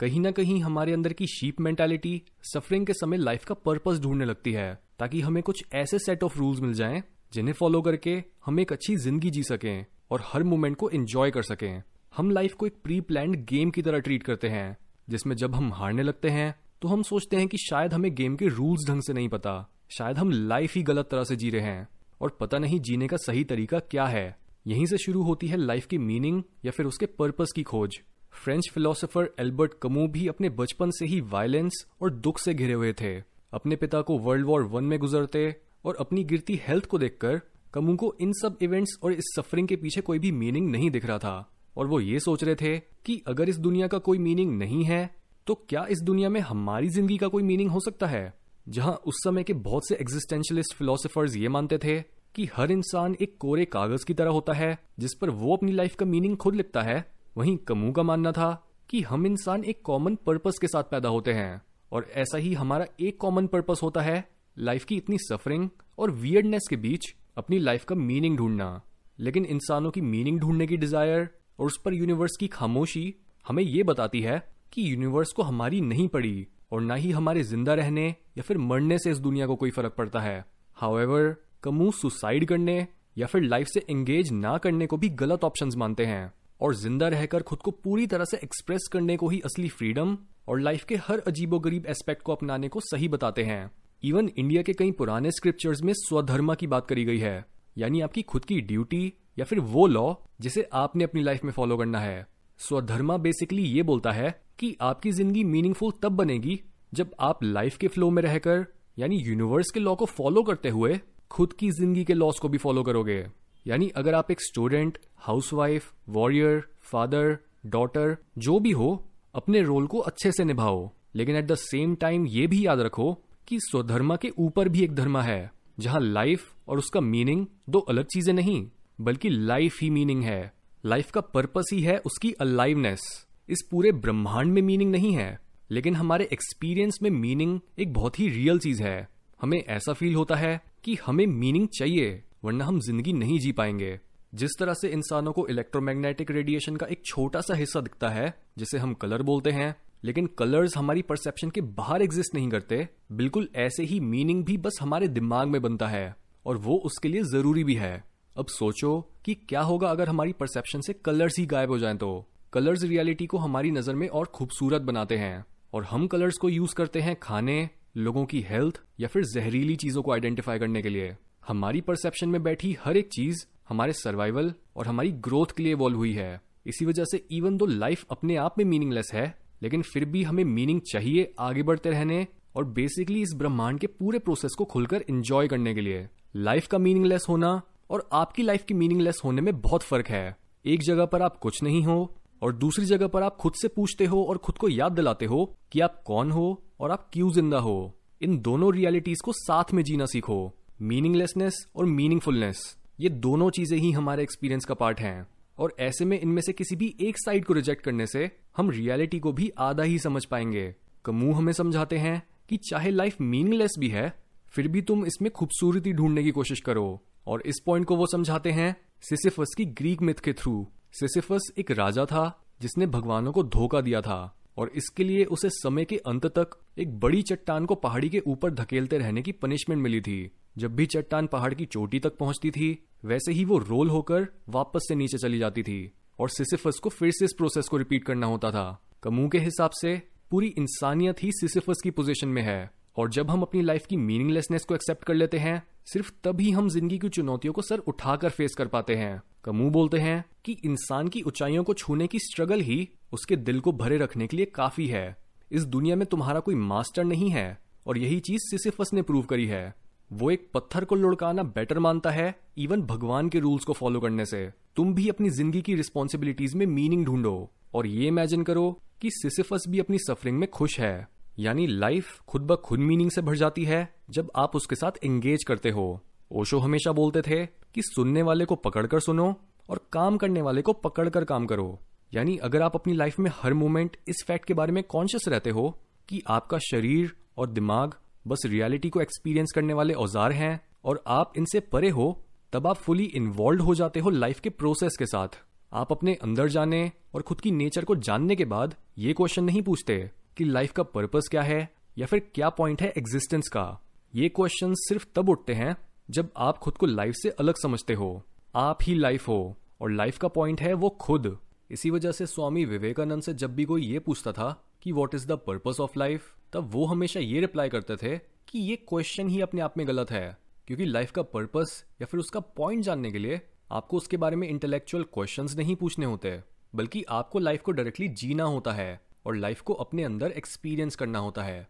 कहीं ना कहीं हमारे अंदर की शीप मेंटालिटी सफरिंग के समय लाइफ का पर्पस ढूँढने लगती है, ताकि हमें कुछ ऐसे सेट ऑफ़ रूल्स मिल जाएँ, जिन्हें फॉलो करके हम एक अच्छी ज़िंदगी जी सकें और हर मोमेंट को एंजॉय कर सकें। हम लाइफ को एक प्री प्लान गेम की तरह ट्रीट करते हैं, जिसमें जब हम हारने लगते हैं तो हम सोचते हैं कि शायद हमें गेम के रूल्स ढंग से नहीं पता, शायद हम लाइफ ही गलत तरह से जी रहे हैं, और पता नहीं जीने का सही तरीका क्या है। यहीं से शुरू होती है लाइफ की मीनिंग या फिर उसके पर्पस की खोज। फ्रेंच फिलोसोफर एल्बर्ट कमू भी अपने बचपन से ही वायलेंस और दुख से घिरे हुए थे। अपने पिता को वर्ल्ड वॉर वन में गुजरते और अपनी गिरती हेल्थ को देखकर कमू को इन सब इवेंट्स और इस सफरिंग के पीछे कोई भी मीनिंग नहीं दिख रहा था। और वो ये सोच रहे थे कि अगर इस दुनिया का कोई मीनिंग नहीं है तो क्या इस दुनिया में हमारी ज़िंदगी का कोई मीनिंग हो सकता है? जहाँ उस समय के बहुत से एग्जिस्टेंशलिस्ट फिलोसफर्स ये मानते थे कि हर इंसान एक कोरे कागज़ की तरह होता है, जिस पर वो अपनी लाइफ का मीनिंग खुद लिखता है वहीं कमू का मानना था कि हम इंसान एक कॉमन पर्पस के साथ पैदा होते हैं। और ऐसा ही हमारा एक कॉमन पर्पस होता है लाइफ की इतनी सफरिंग और वियर्डनेस के बीच अपनी लाइफ का मीनिंग ढूंढना। लेकिन इंसानों की मीनिंग ढूँढने की डिज़ायर और उस पर यूनिवर्स की खामोशी हमें ये बताती है कि यूनिवर्स को हमारी नहीं पड़ी और ना ही हमारे ज़िंदा रहने या फिर मरने से इस दुनिया को कोई फ़र्क पड़ता है। हाउएवर कमू सुसाइड करने या फिर लाइफ से एंगेज ना करने को भी गलत ऑप्शंस मानते हैं। और ज़िंदा रहकर खुद को पूरी तरह से एक्सप्रेस करने को ही असली फ्रीडम और लाइफ के हर अजीबोगरीब एस्पेक्ट को अपनाने को सही बताते हैं। इवन इंडिया के कई पुराने स्क्रिप्चर्स में स्वधर्मा की बात करी गई है, यानी आपकी खुद की ड्यूटी या फिर वो लॉ जिसे आपने अपनी लाइफ में फॉलो करना है। स्वधर्मा बेसिकली ये बोलता है कि आपकी ज़िंदगी मीनिंगफुल तब बनेगी जब आप लाइफ के फ्लो में रहकर, यानी यूनिवर्स के लॉ को फॉलो करते हुए खुद की ज़िंदगी के लॉस को भी फॉलो करोगे। यानी अगर आप एक student housewife warrior father daughter जो भी हो, अपने रोल को अच्छे से निभाओ। लेकिन एट द सेम टाइम ये भी याद रखो कि स्वधर्मा के ऊपर भी एक धर्म है, जहाँ लाइफ और उसका मीनिंग दो अलग चीज़ें नहीं, बल्कि लाइफ ही मीनिंग है। लाइफ का पर्पस ही है उसकी अलाइवनेस इस पूरे ब्रह्मांड में मीनिंग नहीं है, लेकिन हमारे एक्सपीरियंस में मीनिंग एक बहुत ही रियल चीज़ है। हमें ऐसा फील होता है कि हमें मीनिंग चाहिए। वरना हम ज़िंदगी नहीं जी पाएँगे। जिस तरह से इंसानों को इलेक्ट्रोमैग्नेटिक रेडिएशन का एक छोटा सा हिस्सा दिखता है, जिसे हम कलर बोलते हैं, लेकिन कलर्स हमारी परसेप्शन के बाहर एग्जिस्ट नहीं करते, बिल्कुल ऐसे ही मीनिंग भी बस हमारे दिमाग में बनता है, और वो उसके लिए ज़रूरी भी है। अब सोचो कि क्या होगा अगर हमारी परसेप्शन से कलर्स ही गायब हो जाए तो। कलर्स रियलिटी को हमारी नज़र में और खूबसूरत बनाते हैं, और हम कलर्स को यूज़ करते हैं खाने, लोगों की हेल्थ या फिर जहरीली चीज़ों को आइडेंटिफाई करने के लिए। हमारी परसेप्शन में बैठी हर एक चीज़ हमारे सर्वाइवल और हमारी ग्रोथ के लिए इवॉल्व हुई है। इसी वजह से इवन दो लाइफ अपने आप में मीनिंगलेस है, लेकिन फिर भी हमें मीनिंग चाहिए आगे बढ़ते रहने और बेसिकली इस ब्रह्मांड के पूरे प्रोसेस को खुलकर एंजॉय करने के लिए। लाइफ का मीनिंगलेस होना और आपकी लाइफ की मीनिंगलेस होने में बहुत फ़र्क है। एक जगह पर आप कुछ नहीं हो और दूसरी जगह पर आप खुद से पूछते हो और खुद को याद दिलाते हो कि आप कौन हो और आप क्यों ज़िंदा हो। इन दोनों रियलिटीज को साथ में जीना सीखो। मीनिंगलेसनेस और मीनिंगफुलनेस ये दोनों चीज़ें ही हमारे एक्सपीरियंस का पार्ट हैं। और ऐसे में इनमें से किसी भी एक साइड को रिजेक्ट करने से हम रियलिटी को भी आधा ही समझ पाएँगे। कमू हमें समझाते हैं कि चाहे लाइफ मीनिंगलेस भी है, फिर भी तुम इसमें खूबसूरती ढूँढने की कोशिश करो। और इस पॉइंट को वो समझाते हैं सिसिफस की ग्रीक मिथ के थ्रू सिसिफस एक राजा था, जिसने भगवानों को धोखा दिया था। और इसके लिए उसे समय के अंत तक एक बड़ी चट्टान को पहाड़ी के ऊपर धकेलते रहने की पनिशमेंट मिली थी। जब भी चट्टान पहाड़ की चोटी तक पहुँचती थी, वैसे ही वो रोल होकर वापस से नीचे चली जाती थी और सिसिफस को फिर से इस प्रोसेस को रिपीट करना होता था। कमू के हिसाब से, पूरी इंसानियत ही सिसिफस की पोजीशन में है और जब हम अपनी लाइफ की मीनिंगलेसनेस को एक्सेप्ट कर लेते हैं, सिर्फ़ तभी हम ज़िंदगी की चुनौतियों को सर उठाकर फेस कर पाते हैं। कमू बोलते हैं कि इंसान की ऊंचाइयों को छूने की स्ट्रगल ही उसके दिल को भरे रखने के लिए काफ़ी है। इस दुनिया में तुम्हारा कोई मास्टर नहीं है और यही चीज़ सिसिफस ने प्रूव करी है। वो एक पत्थर को लुढ़काना बेटर मानता है इवन भगवान के रूल्स को फॉलो करने से। तुम भी अपनी ज़िंदगी की रिस्पॉन्सिबिलिटीज में मीनिंग ढूंढो, और ये इमेजिन करो कि सिसिफस भी अपनी सफरिंग में खुश है। यानी लाइफ खुद ब खुद मीनिंग से भर जाती है, जब आप उसके साथ एंगेज करते हो। ओशो हमेशा बोलते थे कि सुनने वाले को पकड़कर सुनो, और काम करने वाले को पकड़कर काम करो। यानी अगर आप अपनी लाइफ में हर मोमेंट इस फैक्ट के बारे में कॉन्शियस रहते हो कि आपका शरीर और दिमाग बस रियलिटी को एक्सपीरियंस करने वाले औज़ार हैं और आप इनसे परे हो, तब आप फुली इन्वॉल्व हो जाते हो लाइफ के प्रोसेस के साथ। आप अपने अंदर जाने और खुद की नेचर को जानने के बाद ये क्वेश्चन नहीं पूछते कि लाइफ का पर्पस क्या है या फिर क्या पॉइंट है एग्जिस्टेंस का। ये क्वेश्चन सिर्फ़ तब उठते हैं जब आप खुद को लाइफ से अलग समझते हो। आप ही लाइफ हो और लाइफ का पॉइंट है वो खुद। इसी वजह से स्वामी विवेकानंद से जब भी कोई ये पूछता था कि what is the purpose of life तब वो हमेशा ये रिप्लाई करते थे कि ये क्वेश्चन ही अपने आप में गलत है। क्योंकि लाइफ का पर्पस या फिर उसका पॉइंट जानने के लिए आपको उसके बारे में इंटेलेक्चुअल क्वेश्चन नहीं पूछने होते, बल्कि आपको लाइफ को डायरेक्टली जीना होता है और लाइफ को अपने अंदर एक्सपीरियंस करना होता है।